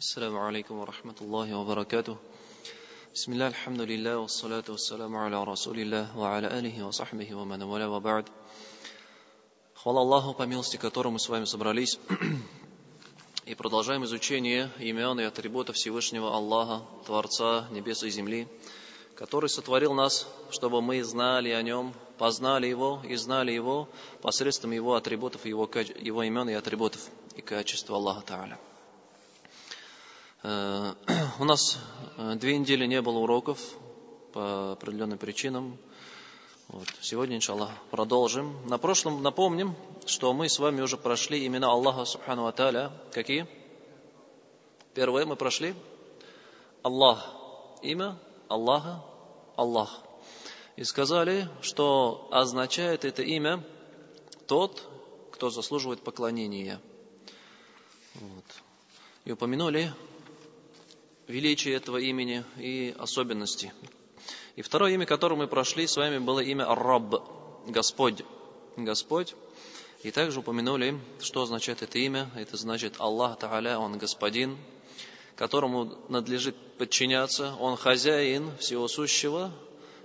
السلام عليكم ورحمة الله وبركاته بسم الله الحمد لله والصلاة والسلام على رسول الله وعلى آله وصحبه ومن والاه وبعد Хвала Аллаху, по милости которому мы с вами собрались и продолжаем изучение имен и атрибутов Всевышнего Аллаха, Творца небес и земли, который сотворил нас, чтобы мы знали о Нем, познали Его и знали Его посредством Его атрибутов, Его, его имен и атрибутов и качества Аллаха Та'аля. Э, у нас э, две недели не было уроков по определенным причинам. Вот. Сегодня, иншаллах, продолжим. На прошлом напомним, что мы с вами уже прошли имена Аллаха Субхану Аталя. Какие? Первое мы прошли. Аллах. Имя Аллаха. Аллах. И сказали, что означает это имя тот, кто заслуживает поклонения. Вот. И упомянули величие этого имени и особенности. И второе имя, которое мы прошли с вами, было имя Раб, Господь. Господь. И также упомянули, что означает это имя. Это значит Аллах Та'аля, Он Господин, которому надлежит подчиняться. Он хозяин всего сущего,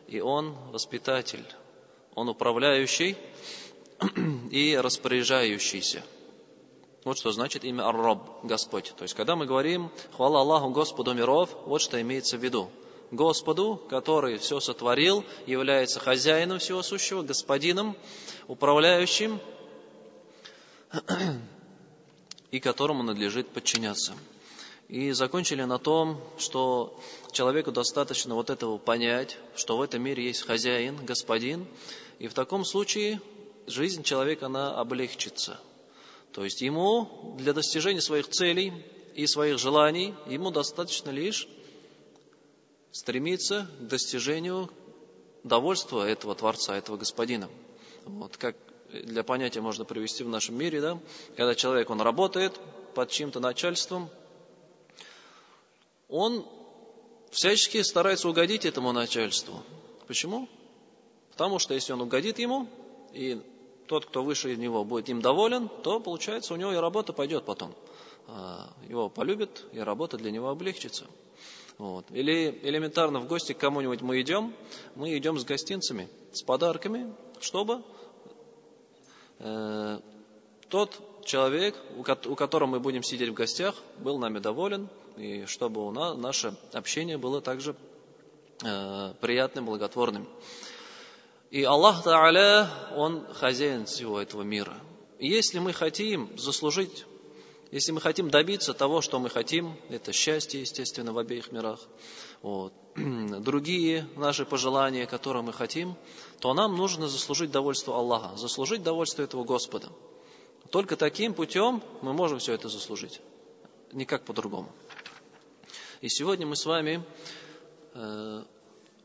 и Он воспитатель. Он управляющий и распоряжающийся – вот что значит имя Ар-Раб, Господь. То есть, когда мы говорим «Хвала Аллаху Господу миров», вот что имеется в виду. Господу, который все сотворил, является хозяином всего сущего, господином, управляющим, и которому надлежит подчиняться. И закончили на том, что человеку достаточно вот этого понять, что в этом мире есть хозяин, господин, и в таком случае жизнь человека, она облегчится – то есть ему для достижения своих целей и своих желаний, ему достаточно лишь стремиться к достижению довольства этого Творца, этого Господина. Вот как для понятия можно привести в нашем мире, да, когда человек, он работает под чьим-то начальством, он всячески старается угодить этому начальству. Почему? Потому что если он угодит ему, и тот, кто выше него, будет им доволен, то, получается, у него и работа пойдет потом. А, его полюбят, и работа для него облегчится. Вот. Или элементарно в гости к кому-нибудь мы идем, мы идем с гостинцами, с подарками, чтобы э, тот человек, у которого мы будем сидеть в гостях, был нами доволен, и чтобы у нас наше общение было также э, приятным, благотворным. И Аллах Та'аля, Он хозяин всего этого мира. И если мы хотим заслужить, если мы хотим добиться того, что мы хотим, это счастье, естественно, в обеих мирах, вот, другие наши пожелания, которые мы хотим, то нам нужно заслужить довольство Аллаха, заслужить довольство этого Господа. Только таким путем мы можем все это заслужить. Никак по-другому. И сегодня мы с вами э,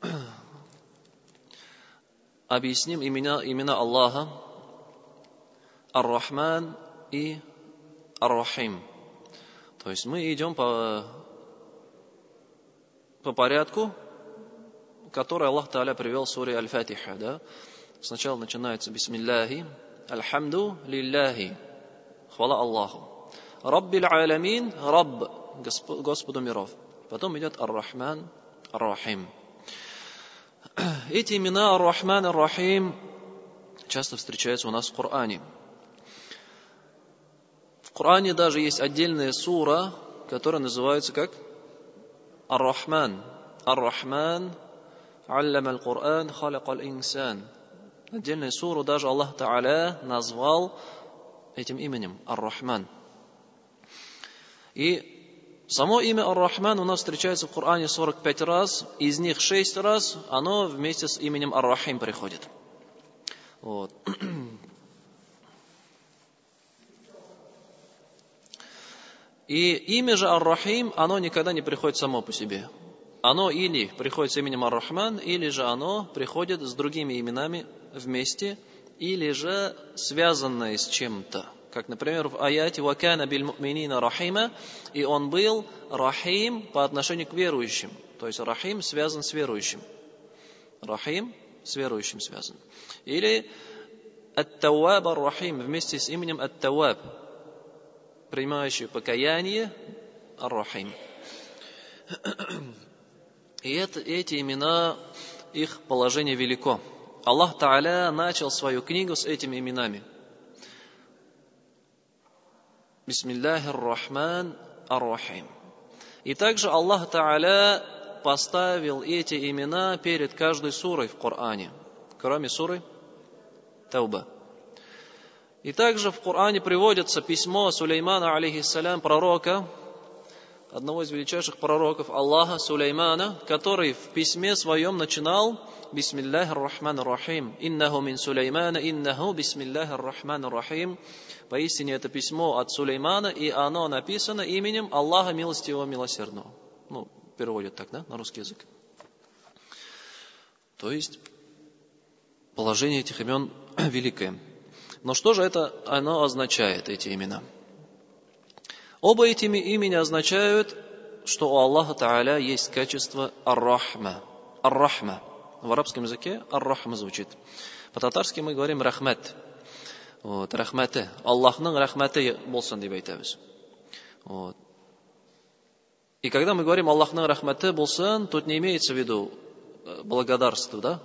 объясним имена, имена Аллаха Ар-Рахман и Ар-Рахим. То есть мы идем по, по порядку, который Аллах Та'аля привел в суре Аль-Фатиха. Да? Сначала начинается Бисмилляхи, Альхамду лилляхи, хвала Аллаху. Раббил аламин, Рабб, Господу миров. Потом идет Ар-Рахман, Ар-Рахим. Эти имена Ар-Рахман, Ар-Рахим часто встречаются у нас в Коране. В Коране даже есть отдельная сура, которая называется как Ар-Рахман. Ар-Рахман, Аллам аль-Кур'ан, Халак аль-Инсан. Отдельную суру даже Аллах Та'аля назвал этим именем Ар-Рахман. И Само имя Ар-Рахман у нас встречается в Коране 45 раз, из них 6 раз оно вместе с именем Ар-Рахим приходит. Вот. И имя же Ар-Рахим, оно никогда не приходит само по себе. Оно или приходит с именем Ар-Рахман, или же оно приходит с другими именами вместе, или же связанное с чем-то как, например, в аяте «وكان بالمؤمنين رحيما», и он был рахим по отношению к верующим. То есть рахим связан с верующим. Рахим с верующим связан. Или Ат-Тауаб рахим вместе с именем Ат-Тауаб, принимающий покаяние, Ар-Рахим. И это, эти имена, их положение велико. Аллах Тааля начал свою книгу с этими именами. Бисмиллахир Рахман Ар-Рахим. И также Аллах Тааля поставил эти имена перед каждой сурой в Коране, кроме суры Тауба. И также в Коране приводится письмо Сулеймана, алейхиссалям, пророка, одного из величайших пророков Аллаха, Сулеймана, который в письме своем начинал Бисмиллахи рахман рахим. Иннаху мин Сулеймана, иннаху бисмиллахи рахман рахим. Поистине это письмо от Сулеймана, и оно написано именем Аллаха Милостивого Милосердного. Ну, переводят так, да, на русский язык. То есть, положение этих имен великое. Но что же это оно означает, эти имена? Оба эти имени означают, что у Аллаха Тааля есть качество Ар-Рахма. Ар-Рахма. В арабском языке Ар-Рахма звучит. По-татарски мы говорим Рахмат. Вот, рахматы. Аллахның рахматы болсын деп айтамыз. Вот. И когда мы говорим Аллахның рахматы болсын, тут не имеется в виду э, благодарство, да?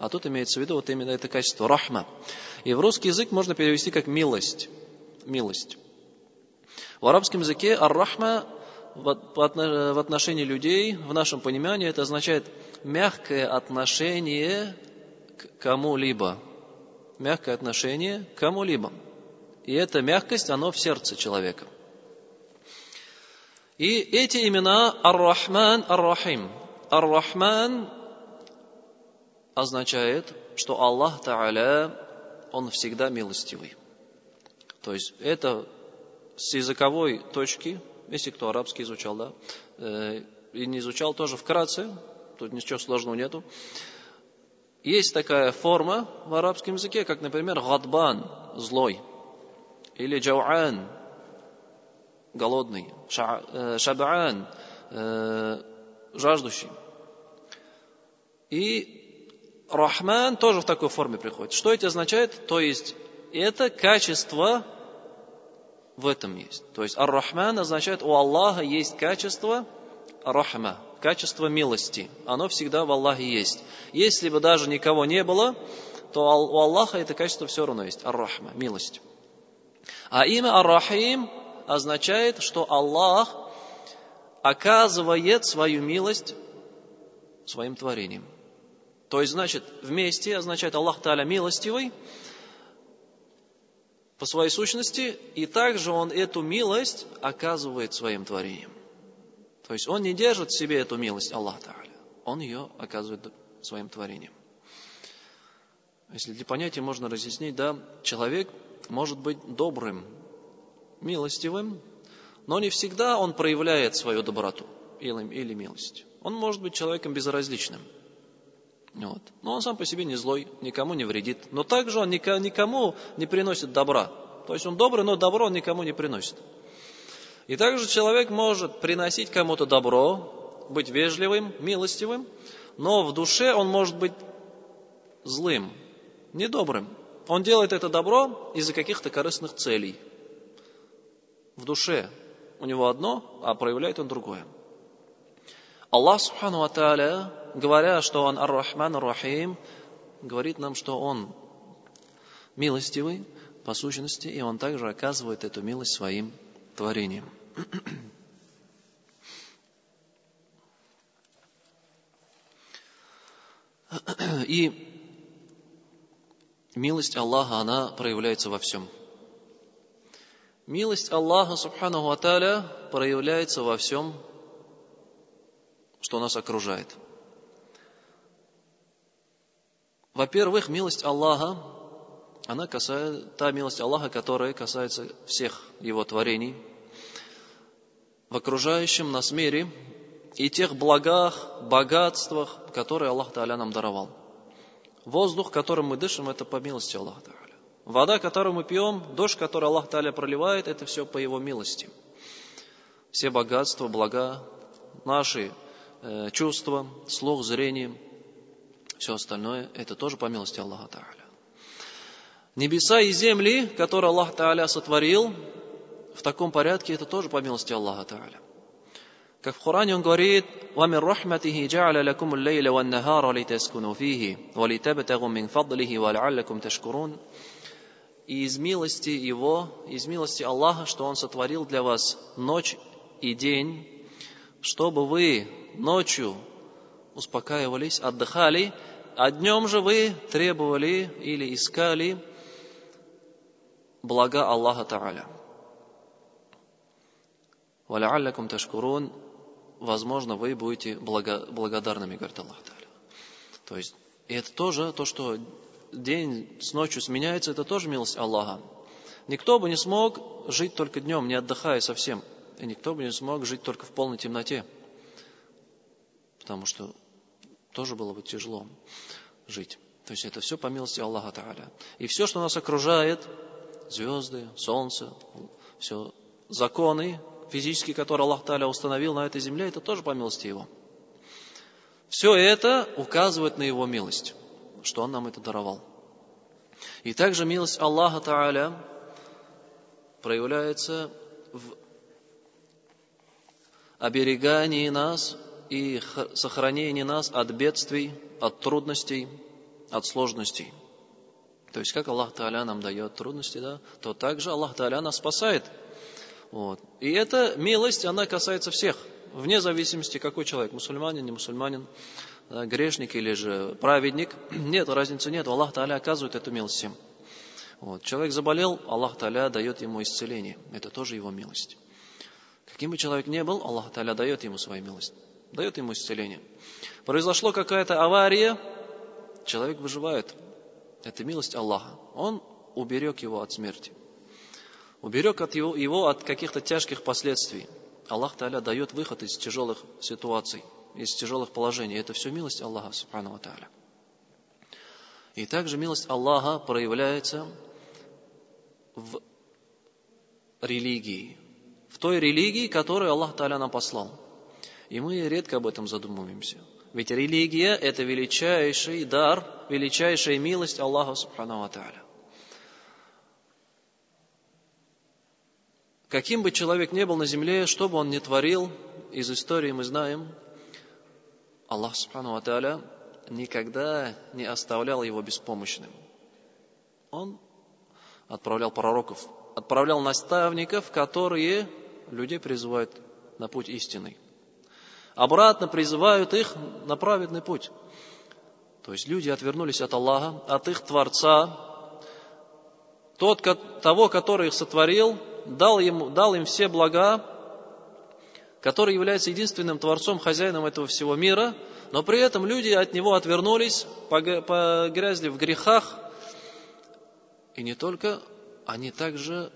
А тут имеется в виду вот именно это качество рахма. И в русский язык можно перевести как милость. Милость. В арабском языке ар-рахма в отношении людей, в нашем понимании, это означает мягкое отношение к кому-либо мягкое отношение к кому-либо. И эта мягкость, она в сердце человека. И эти имена Ар-Рахман, Ар-Рахим. Ар-Рахман означает, что Аллах Та'аля, Он всегда милостивый. То есть это с языковой точки, если кто арабский изучал, да, э, и не изучал, тоже вкратце, тут ничего сложного нету. Есть такая форма в арабском языке, как, например, гадбан, злой, или джауан, голодный, э, шабаан, э, жаждущий. И рахман тоже в такой форме приходит. Что это означает? То есть это качество в этом есть. То есть ар-рахман означает у Аллаха есть качество рахма, качество милости. Оно всегда в Аллахе есть. Если бы даже никого не было, то у Аллаха это качество все равно есть. Ар-Рахма, милость. А имя Ар-Рахим означает, что Аллах оказывает свою милость своим творением. То есть, значит, вместе означает Аллах Таля милостивый по своей сущности, и также Он эту милость оказывает своим творением. То есть он не держит в себе эту милость Аллаха Тааля. Он ее оказывает своим творением. Если для понятия можно разъяснить, да, человек может быть добрым, милостивым, но не всегда он проявляет свою доброту или, или милость. Он может быть человеком безразличным. Вот. Но он сам по себе не злой, никому не вредит. Но также он никому не приносит добра. То есть он добрый, но добро он никому не приносит. И также человек может приносить кому-то добро, быть вежливым, милостивым, но в душе он может быть злым, недобрым. Он делает это добро из-за каких-то корыстных целей. В душе у него одно, а проявляет он другое. Аллах Субхану Аталя, говоря, что Он Ар-Рахман Ар-Рахим, говорит нам, что Он милостивый по сущности, и Он также оказывает эту милость своим творением. И милость Аллаха, она проявляется во всем. Милость Аллаха, Субханаху Аталя, проявляется во всем, что нас окружает. Во-первых, милость Аллаха, она касается, та милость Аллаха, которая касается всех Его творений, в окружающем нас мире и тех благах, богатствах, которые Аллах Та'аля нам даровал. Воздух, которым мы дышим, это по милости Аллаха Та'аля. Вода, которую мы пьем, дождь, который Аллах Та'аля проливает, это все по Его милости. Все богатства, блага, наши э, чувства, слух, зрение, все остальное, это тоже по милости Аллаха Та'аля. Небеса и земли, которые Аллах Та'аля сотворил, в таком порядке это тоже по милости Аллаха Та'аля. Как в Коране он говорит, وَمِنْ رَحْمَتِهِ جَعَلَ لَكُمُ اللَّيْلَ وَالنَّهَارَ لِتَسْكُنُوا فِيهِ وَلِتَبْتَغُوا مِنْ فَضْلِهِ وَلَعَلَّكُمْ تَشْكُرُونَ И из милости Его, из милости Аллаха, что Он сотворил для вас ночь и день, чтобы вы ночью успокаивались, отдыхали, а днем же вы требовали или искали блага Аллаха Та'аля. «Валя'аллякум ташкурун» возможно, вы будете благодарными, говорит Аллах Та'аля. То есть, и это тоже то, что день с ночью сменяется, это тоже милость Аллаха. Никто бы не смог жить только днем, не отдыхая совсем. И никто бы не смог жить только в полной темноте. Потому что тоже было бы тяжело жить. То есть это все по милости Аллаха Та'аля. И все, что нас окружает, звезды, солнце, все законы, физические, которые Аллах Таля установил на этой земле, это тоже по милости Его. Все это указывает на Его милость, что Он нам это даровал. И также милость Аллаха Та'аля проявляется в оберегании нас и сохранении нас от бедствий, от трудностей, от сложностей. То есть, как Аллах Та'аля нам дает трудности, да, то также Аллах Та'аля нас спасает – вот. И эта милость, она касается всех, вне зависимости, какой человек, мусульманин, не мусульманин, грешник или же праведник. Нет, разницы нет. Аллах Та'аля оказывает эту милость всем. Вот. Человек заболел, Аллах Та'аля дает ему исцеление. Это тоже его милость. Каким бы человек ни был, Аллах Та'аля дает ему свою милость. Дает ему исцеление. Произошла какая-то авария, человек выживает. Это милость Аллаха. Он уберег его от смерти уберег от его, его от каких-то тяжких последствий. Аллах Та'аля дает выход из тяжелых ситуаций, из тяжелых положений. Это все милость Аллаха, Субхану Та'аля. И также милость Аллаха проявляется в религии, в той религии, которую Аллах Та'аля нам послал. И мы редко об этом задумываемся. Ведь религия – это величайший дар, величайшая милость Аллаха Субхану Та'аля. Каким бы человек ни был на земле, что бы он ни творил, из истории мы знаем, Аллах Субхану Аталя никогда не оставлял его беспомощным. Он отправлял пророков, отправлял наставников, которые людей призывают на путь истинный. Обратно призывают их на праведный путь. То есть люди отвернулись от Аллаха, от их Творца, тот, того, который их сотворил, дал, ему, дал им все блага, который является единственным Творцом, хозяином этого всего мира, но при этом люди от Него отвернулись, погрязли в грехах, и не только, они также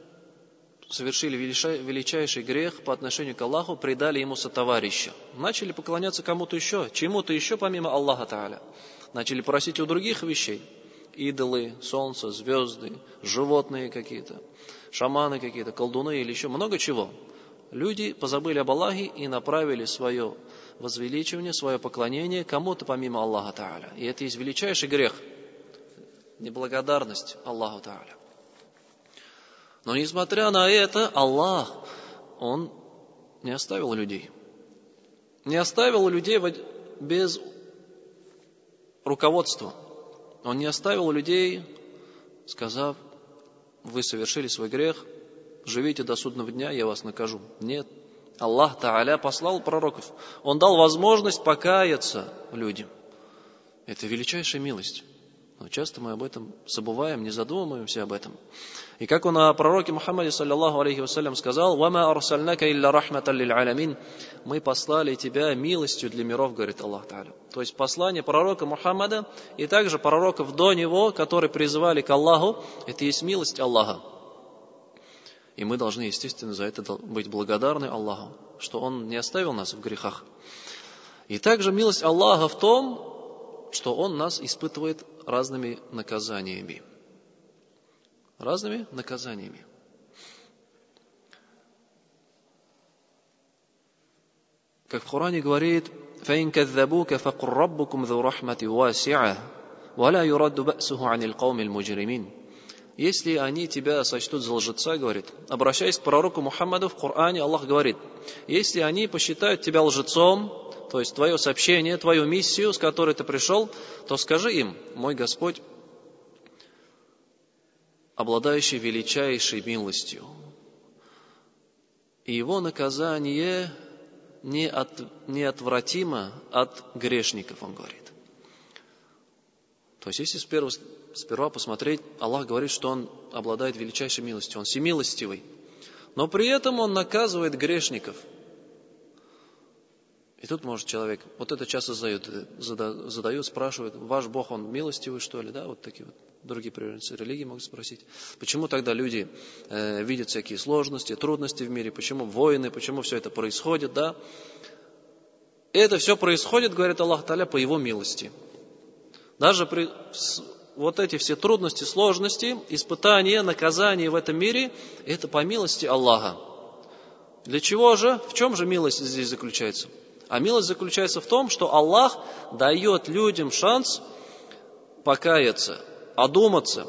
совершили величайший грех по отношению к Аллаху, предали Ему сотоварища. Начали поклоняться кому-то еще, чему-то еще помимо Аллаха Тааля. Начали просить у других вещей. Идолы, солнце, звезды, животные какие-то шаманы какие-то, колдуны или еще много чего. Люди позабыли об Аллахе и направили свое возвеличивание, свое поклонение кому-то помимо Аллаха Тааля. И это есть величайший грех, неблагодарность Аллаху Тааля. Но несмотря на это, Аллах, Он не оставил людей. Не оставил людей без руководства. Он не оставил людей, сказав, вы совершили свой грех, живите до судного дня, я вас накажу. Нет. Аллах Тааля послал пророков. Он дал возможность покаяться людям. Это величайшая милость. Но часто мы об этом забываем, не задумываемся об этом. И как он о пророке Мухаммаде, саллиллаху алейхи вассалям, сказал, «Вама арсальнака илля рахматан лиль алямин». Мы послали тебя милостью для миров, говорит Аллах Та'аля. То есть послание пророка Мухаммада и также пророков до него, которые призывали к Аллаху, это есть милость Аллаха. И мы должны, естественно, за это быть благодарны Аллаху, что Он не оставил нас в грехах. И также милость Аллаха в том, что Он нас испытывает разными наказаниями. Разными наказаниями. Как в Коране говорит, فإن كذبوك فقل ربكم ذو رحمة واسعة ولا يرد بأسه عن القوم المجرمين если они тебя сочтут за лжеца, говорит, обращаясь к пророку Мухаммаду в Коране, Аллах говорит, если они посчитают тебя лжецом, то есть твое сообщение, твою миссию, с которой ты пришел, то скажи им, мой Господь, обладающий величайшей милостью, и его наказание неотвратимо от грешников, он говорит. То есть, если сперва, сперва посмотреть, Аллах говорит, что Он обладает величайшей милостью, Он всемилостивый. Но при этом Он наказывает грешников. И тут может человек, вот это часто задают, задают, спрашивают, ваш Бог, Он милостивый, что ли, да, вот такие вот другие приверженцы религии могут спросить. Почему тогда люди э, видят всякие сложности, трудности в мире, почему войны, почему все это происходит, да? Это все происходит, говорит Аллах Таля, по Его милости. Даже при вот эти все трудности, сложности, испытания, наказания в этом мире, это по милости Аллаха. Для чего же? В чем же милость здесь заключается? А милость заключается в том, что Аллах дает людям шанс покаяться, одуматься.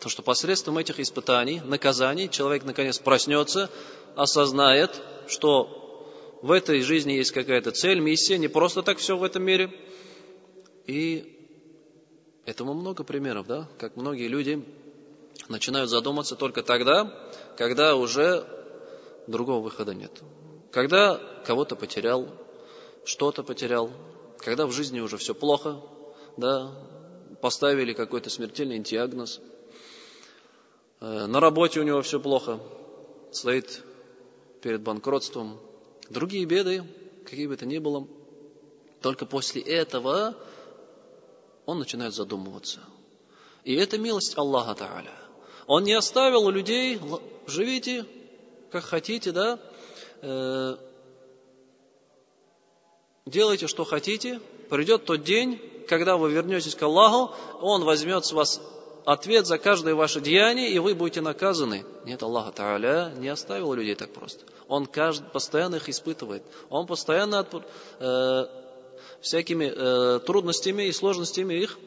То, что посредством этих испытаний, наказаний, человек наконец проснется, осознает, что в этой жизни есть какая-то цель, миссия, не просто так все в этом мире. И Этому много примеров, да, как многие люди начинают задуматься только тогда, когда уже другого выхода нет. Когда кого-то потерял, что-то потерял, когда в жизни уже все плохо, да, поставили какой-то смертельный диагноз, э, на работе у него все плохо, стоит перед банкротством, другие беды, какие бы то ни было, только после этого он начинает задумываться. И это милость Аллаха Тааля. Он не оставил людей, живите как хотите, да, э, делайте, что хотите, придет тот день, когда вы вернетесь к Аллаху, Он возьмет с вас ответ за каждое ваше деяние, и вы будете наказаны. Нет, Аллах Тааля не оставил людей так просто. Он каждый, постоянно их испытывает. Он постоянно э, всякими э, трудностями и сложностями их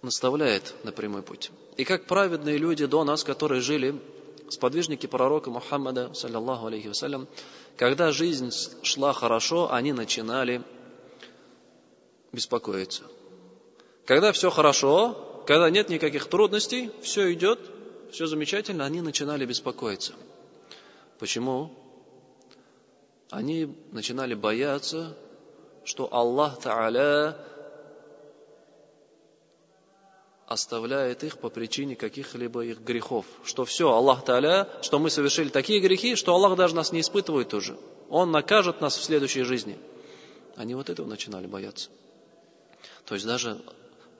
наставляет на прямой путь. И как праведные люди до нас, которые жили, сподвижники пророка Мухаммада, саллиллаху алейхи вассалям, когда жизнь шла хорошо, они начинали беспокоиться. Когда все хорошо, когда нет никаких трудностей, все идет, все замечательно, они начинали беспокоиться. Почему? Они начинали бояться что Аллах Та'аля оставляет их по причине каких-либо их грехов. Что все, Аллах Таля, что мы совершили такие грехи, что Аллах даже нас не испытывает уже. Он накажет нас в следующей жизни. Они вот этого начинали бояться. То есть даже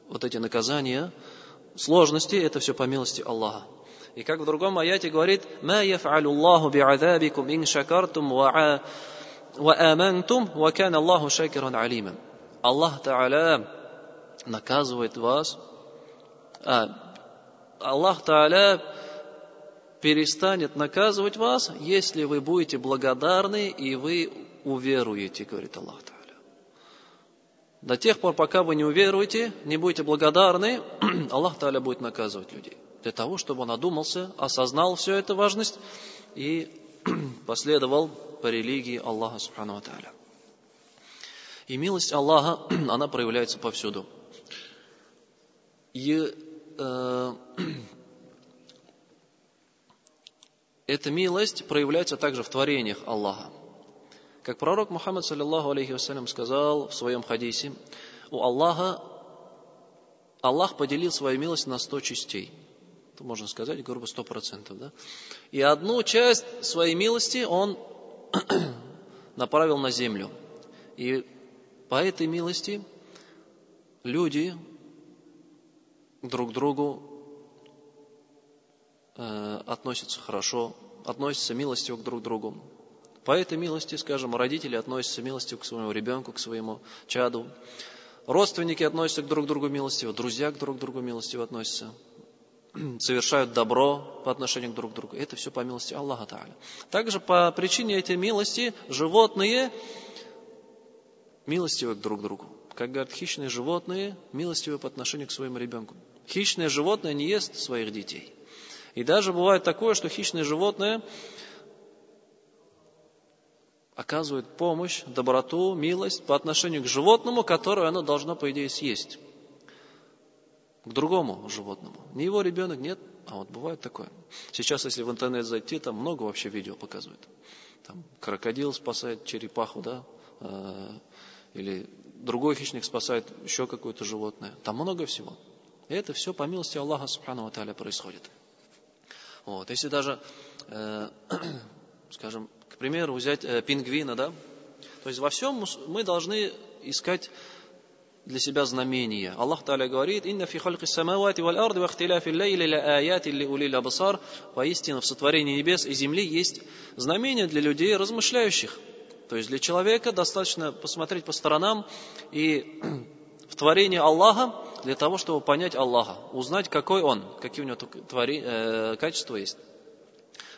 вот эти наказания, сложности, это все по милости Аллаха. И как в другом аяте говорит, «Ма яф'алю Аллаху би'адабикум ин шакартум ва а, амантум, ва кан Аллаху шакиран алиман». Аллах Та'аля наказывает вас, а, Аллах Та'аля перестанет наказывать вас, если вы будете благодарны и вы уверуете, говорит Аллах Та'аля. До тех пор, пока вы не уверуете, не будете благодарны, Аллах Та'аля будет наказывать людей. Для того, чтобы он одумался, осознал всю эту важность и последовал по религии Аллаха Субхану Тааля. И милость Аллаха, она проявляется повсюду. И эта милость проявляется также в творениях Аллаха. Как пророк Мухаммад, саллиллаху алейхи вассалям, сказал в своем хадисе, у Аллаха Аллах поделил свою милость на сто частей. Это можно сказать, грубо, сто процентов. Да? И одну часть своей милости Он направил на землю. И по этой милости люди друг к другу э, относятся хорошо, относятся милостью к друг другу. По этой милости, скажем, родители относятся милостью к своему ребенку, к своему чаду. Родственники относятся к друг другу милостиво, друзья к друг другу милостиво относятся совершают добро по отношению к друг другу. Это все по милости Аллаха Та'аля. Также по причине этой милости животные милостивы к друг другу. Как говорят хищные животные, милостивы по отношению к своему ребенку. Хищное животное не ест своих детей. И даже бывает такое, что хищное животное оказывает помощь, доброту, милость по отношению к животному, которое оно должно, по идее, съесть. К другому животному. Не его ребенок, нет, а вот бывает такое. Сейчас, если в интернет зайти, там много вообще видео показывают. Там крокодил спасает черепаху, да, э, или другой хищник спасает еще какое-то животное. Там много всего. И это все по милости Аллаха Субхану Аталя происходит. Вот. Если даже, э, скажем, к примеру, взять э, пингвина, да, то есть во всем мы должны искать для себя знамения. Аллах Та'аля говорит, «Инна фи хальки самавати валь арды ва ихтиляфи лейли ля аяти ли улил абасар». Воистину, в сотворении небес и земли есть знамения для людей, размышляющих. То есть для человека достаточно посмотреть по сторонам и в творении Аллаха для того, чтобы понять Аллаха, узнать, какой Он, какие у него твори, э, качества есть.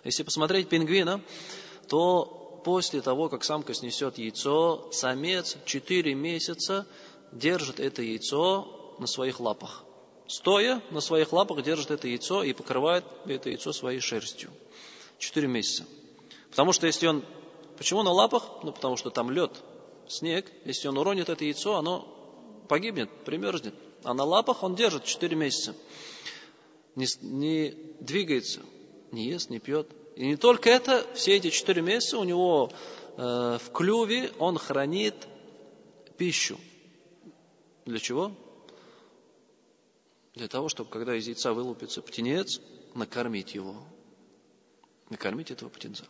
Если посмотреть пингвина, то после того, как самка снесет яйцо, самец 4 месяца держит это яйцо на своих лапах. Стоя на своих лапах держит это яйцо и покрывает это яйцо своей шерстью. Четыре месяца. Потому что если он... Почему на лапах? Ну, потому что там лед, снег. Если он уронит это яйцо, оно погибнет, примерзнет. А на лапах он держит четыре месяца. Не, не двигается, не ест, не пьет. И не только это, все эти четыре месяца у него э, в клюве он хранит пищу. Для чего? Для того, чтобы когда из яйца вылупится птенец, накормить его. Накормить этого птенца.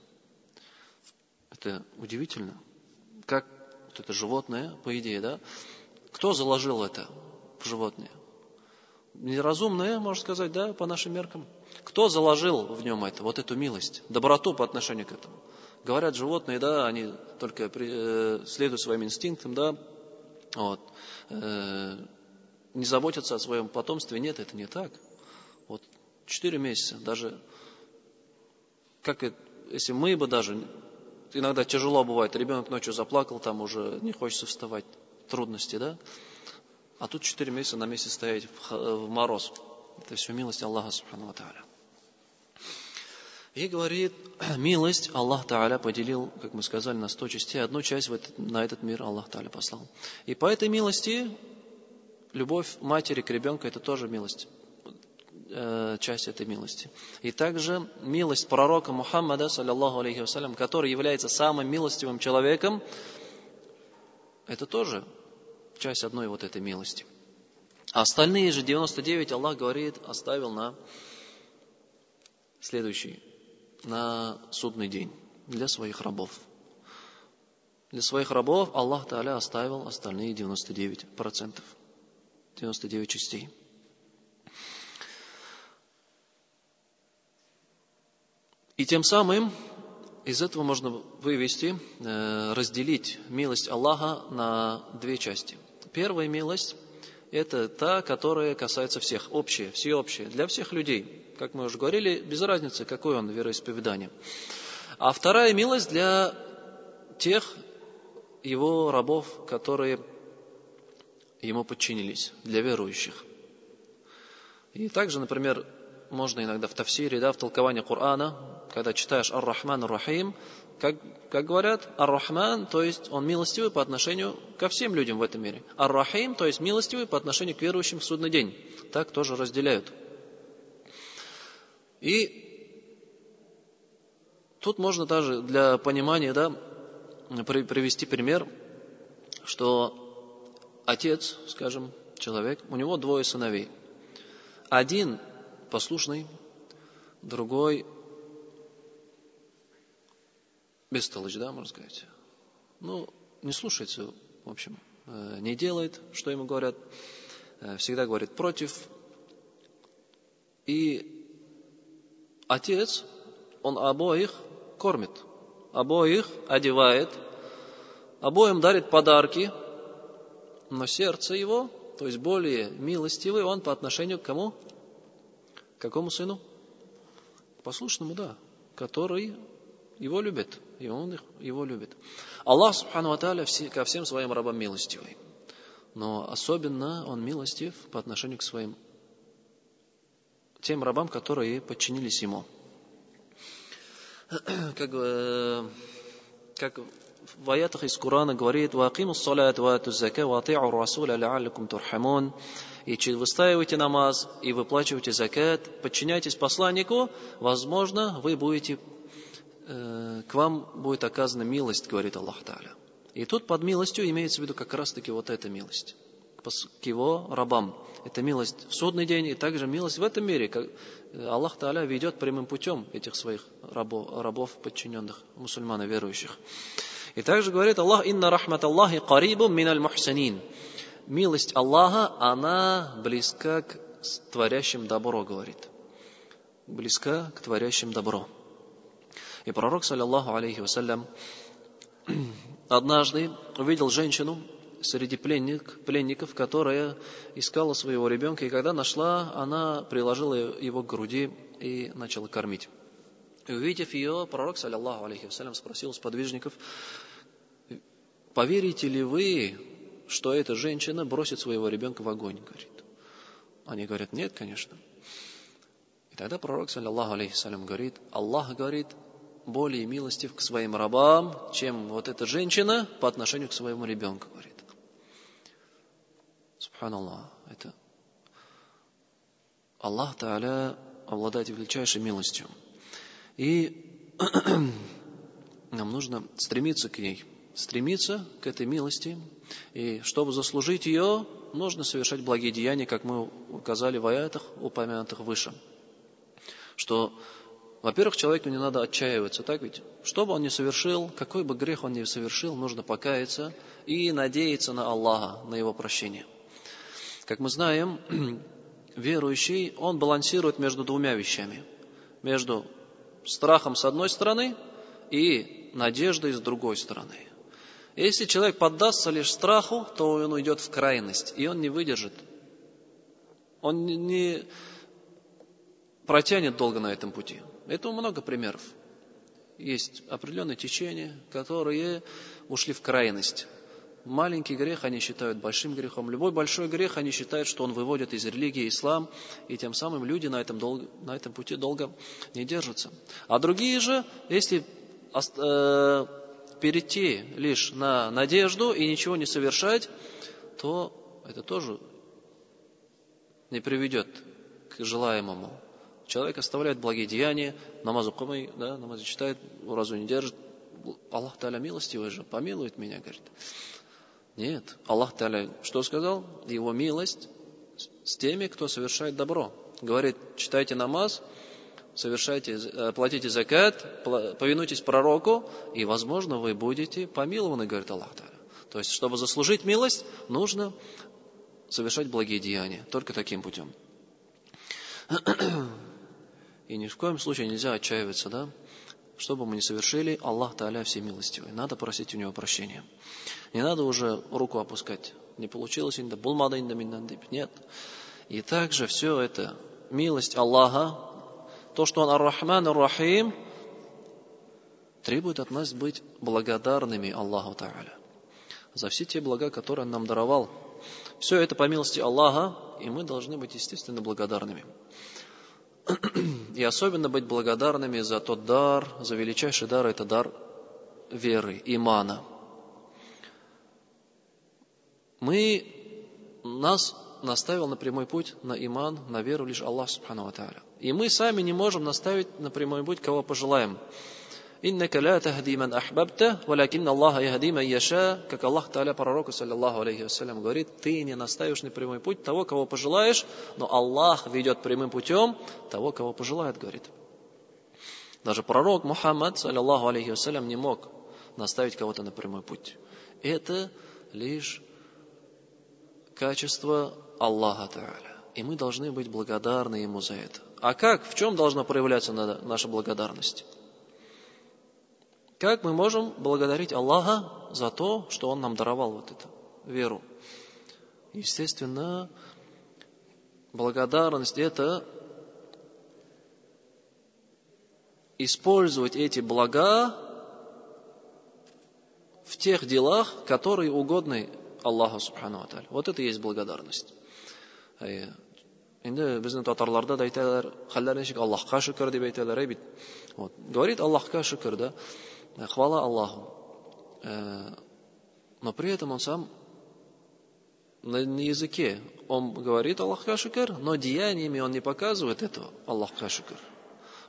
Это удивительно. Как вот это животное, по идее, да? Кто заложил это в животное? Неразумное, можно сказать, да, по нашим меркам. Кто заложил в нем это, вот эту милость, доброту по отношению к этому? Говорят, животные, да, они только э, следуют своим инстинктам, да, вот, э, не заботятся о своем потомстве. Нет, это не так. Вот четыре месяца, даже как это, если мы бы даже, иногда тяжело бывает, ребенок ночью заплакал, там уже не хочется вставать, трудности, да? А тут четыре месяца на месте стоять в мороз. Это все милость Аллаха Субхану Тааля. И говорит, милость Аллах Тааля поделил, как мы сказали, на сто частей. Одну часть этот, на этот мир Аллах Тааля послал. И по этой милости любовь матери к ребенку это тоже милость э, часть этой милости. И также милость пророка Мухаммада, саллиллаху алейхи вассалям, который является самым милостивым человеком, это тоже часть одной вот этой милости. А остальные же 99 Аллах говорит, оставил на следующий на судный день для своих рабов. Для своих рабов Аллах Та'аля оставил остальные 99%, 99 частей. И тем самым из этого можно вывести, э, разделить милость Аллаха на две части. Первая милость – это та, которая касается всех, общая, всеобщая, для всех людей как мы уже говорили, без разницы, какое он вероисповедание. А вторая милость для тех его рабов, которые ему подчинились, для верующих. И также, например, можно иногда в тафсире, да, в толковании Корана, когда читаешь Ар-Рахман Ар-Рахим, как, как говорят, Ар-Рахман, то есть он милостивый по отношению ко всем людям в этом мире. Ар-Рахим, то есть милостивый по отношению к верующим в судный день. Так тоже разделяют. И тут можно даже для понимания да, привести пример, что отец, скажем, человек, у него двое сыновей. Один послушный, другой бестолочь, да, можно сказать. Ну, не слушается, в общем, э, не делает, что ему говорят, э, всегда говорит против. И Отец, он обоих кормит, обоих одевает, обоим дарит подарки, но сердце его, то есть более милостивый он по отношению к кому? Какому сыну? Послушному, да, который его любит, и он их, его любит. Аллах, субхану аталя, ко всем своим рабам милостивый. Но особенно он милостив по отношению к своим тем рабам, которые подчинились ему. Как, э, как в аятах из Корана говорит, «Ваакиму салят ва зака ва ати'у расуля ла'аллакум турхамун». И выстаивайте намаз, и выплачивайте закат, подчиняйтесь посланнику, возможно, вы будете, э, к вам будет оказана милость, говорит Аллах Та'аля. И тут под милостью имеется в виду как раз-таки вот эта милость к его рабам. Это милость в судный день и также милость в этом мире. Как Аллах Та'аля ведет прямым путем этих своих рабов, рабов подчиненных, мусульман и верующих. И также говорит Аллах, «Инна рахмат Аллахи карибу миналь мухсанин». Милость Аллаха, она близка к творящим добро, говорит. Близка к творящим добро. И пророк, саллиллаху алейхи вассалям, однажды увидел женщину, среди пленник, пленников, которая искала своего ребенка, и когда нашла, она приложила его к груди и начала кормить. И увидев ее, пророк, саллиллаху алейхи вассалям, спросил сподвижников, поверите ли вы, что эта женщина бросит своего ребенка в огонь, говорит. Они говорят, нет, конечно. И тогда пророк, саллиллаху алейхи вассалям, говорит, Аллах говорит, более милостив к своим рабам, чем вот эта женщина по отношению к своему ребенку, говорит. Субханаллах. Это Аллах Та'аля обладает величайшей милостью. И нам нужно стремиться к ней, стремиться к этой милости. И чтобы заслужить ее, нужно совершать благие деяния, как мы указали в аятах, упомянутых выше. Что, во-первых, человеку не надо отчаиваться, так ведь? Что бы он ни совершил, какой бы грех он ни совершил, нужно покаяться и надеяться на Аллаха, на его прощение – как мы знаем, верующий, он балансирует между двумя вещами. Между страхом с одной стороны и надеждой с другой стороны. Если человек поддастся лишь страху, то он уйдет в крайность, и он не выдержит. Он не протянет долго на этом пути. Этому много примеров. Есть определенные течения, которые ушли в крайность маленький грех они считают большим грехом. Любой большой грех они считают, что он выводит из религии ислам, и тем самым люди на этом, долго, на этом пути долго не держатся. А другие же, если э, перейти лишь на надежду и ничего не совершать, то это тоже не приведет к желаемому. Человек оставляет благие деяния, намазу кумай, да, намаз читает, разу не держит. Аллах Таля милостивый же, помилует меня, говорит. Нет. Аллах Таля что сказал? Его милость с теми, кто совершает добро. Говорит, читайте намаз, совершайте, э, платите закат, повинуйтесь пророку, и, возможно, вы будете помилованы, говорит Аллах. То есть, чтобы заслужить милость, нужно совершать благие деяния. Только таким путем. И ни в коем случае нельзя отчаиваться, да? Что бы мы ни совершили, Аллах Та'аля всемилостивый. Надо просить у Него прощения. Не надо уже руку опускать. Не получилось инда, булмада инда Нет. И также все это, милость Аллаха, то, что Он Ар-Рахман Ар-Рахим, требует от нас быть благодарными Аллаху Та'аля за все те блага, которые Он нам даровал. Все это по милости Аллаха, и мы должны быть, естественно, благодарными. И особенно быть благодарными за тот дар, за величайший дар, это дар веры, имана. Мы, нас наставил на прямой путь, на иман, на веру лишь Аллах Субхану Тааля. И мы сами не можем наставить на прямой путь, кого пожелаем. «Иннака ла тахди ман ахбабта, валякинна Аллаха яхди ман яша», как Аллах Та'аля пророку, саллиллаху алейхи вассалям, говорит, ты не наставишь на прямой путь того, кого пожелаешь, но Аллах ведет прямым путем того, кого пожелает, говорит. Даже пророк Мухаммад, саллиллаху алейхи вассалям, не мог наставить кого-то на прямой путь. Это лишь качество Аллаха Та'аля. И мы должны быть благодарны Ему за это. А как, в чем должна проявляться наша благодарность? Как мы можем благодарить Аллаха за то, что Он нам даровал вот эту веру? Естественно, благодарность это использовать эти блага в тех делах, которые угодны Аллаху Субхану Аталь. Вот это есть благодарность. Инде безнең татарларда да әйтәләр, хәлләр ничек, Аллаһка шөкер дип әйтәләр, әй бит. Вот. Говорит Аллаһка шөкер, да. Хвала Аллаху. Но при этом он сам на языке он говорит Аллах Кашикар, но деяниями он не показывает этого Аллах Кашикар.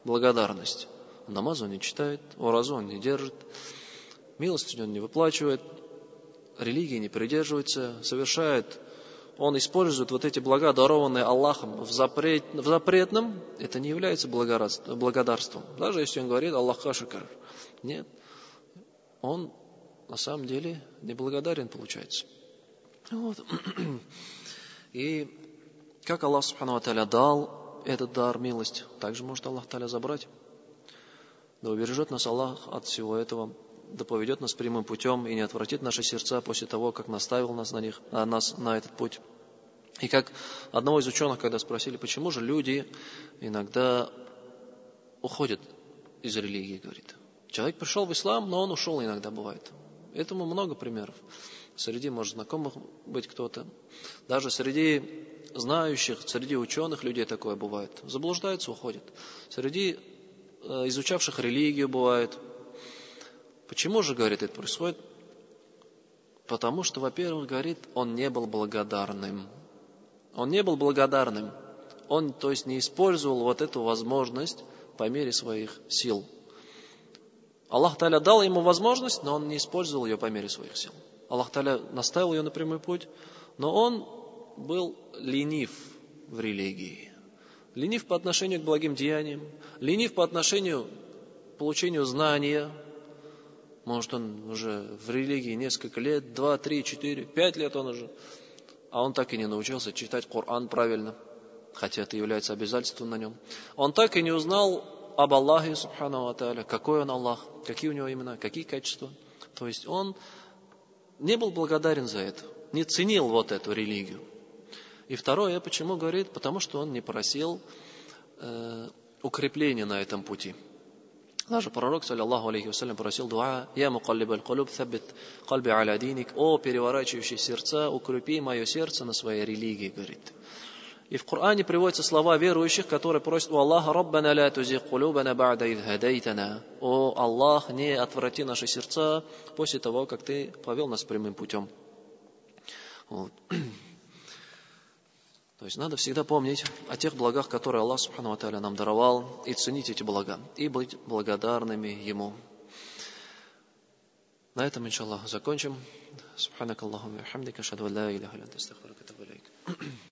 Благодарность. Намаз он не читает, уразу он не держит, милость он не выплачивает, религии не придерживается, совершает, он использует вот эти блага, дарованные Аллахом в, запрет, в запретном, это не является благодарством. Даже если он говорит Аллах Кашикар. Нет. Он на самом деле неблагодарен получается. Вот. И как Аллах Субхану Таля дал этот дар, милость, также может Аллах Таля забрать. Да убережет нас Аллах от всего этого, да поведет нас прямым путем и не отвратит наши сердца после того, как наставил нас на, них, на нас на этот путь. И как одного из ученых, когда спросили, почему же люди иногда уходят из религии, говорит. Человек пришел в ислам, но он ушел иногда, бывает. Этому много примеров. Среди, может, знакомых быть кто-то. Даже среди знающих, среди ученых людей такое бывает. Заблуждаются, уходят. Среди э, изучавших религию бывает. Почему же, говорит, это происходит? Потому что, во-первых, говорит, он не был благодарным. Он не был благодарным. Он, то есть, не использовал вот эту возможность по мере своих сил. Аллах Таля дал ему возможность, но он не использовал ее по мере своих сил. Аллах Таля наставил ее на прямой путь, но он был ленив в религии. Ленив по отношению к благим деяниям, ленив по отношению к получению знания. Может, он уже в религии несколько лет, два, три, четыре, пять лет он уже, а он так и не научился читать Коран правильно, хотя это является обязательством на нем. Он так и не узнал об Аллахе, субхану Аталя, какой он Аллах, какие у него имена, какие качества. То есть он не был благодарен за это, не ценил вот эту религию. И второе, почему говорит? Потому что он не просил э, укрепления на этом пути. Даже пророк, саллиллаху алейхи вассалям, просил дуа, «Я мукаллиб аль-кулуб, тhabбит кальби аля диник». «О, переворачивающий сердца, укрепи мое сердце на своей религии», говорит. И в Коране приводятся слова верующих, которые просят у Аллаха «Раббана ла тузиг кулубана ба'да ид хадайтана». «О Аллах, не отврати наши сердца после того, как Ты повел нас прямым путем». Вот. То есть надо всегда помнить о тех благах, которые Аллах Субхану Аталя нам даровал, и ценить эти блага, и быть благодарными Ему. На этом, иншаллах, закончим. Субханак Аллаху хамдика, шаду ла илляха ля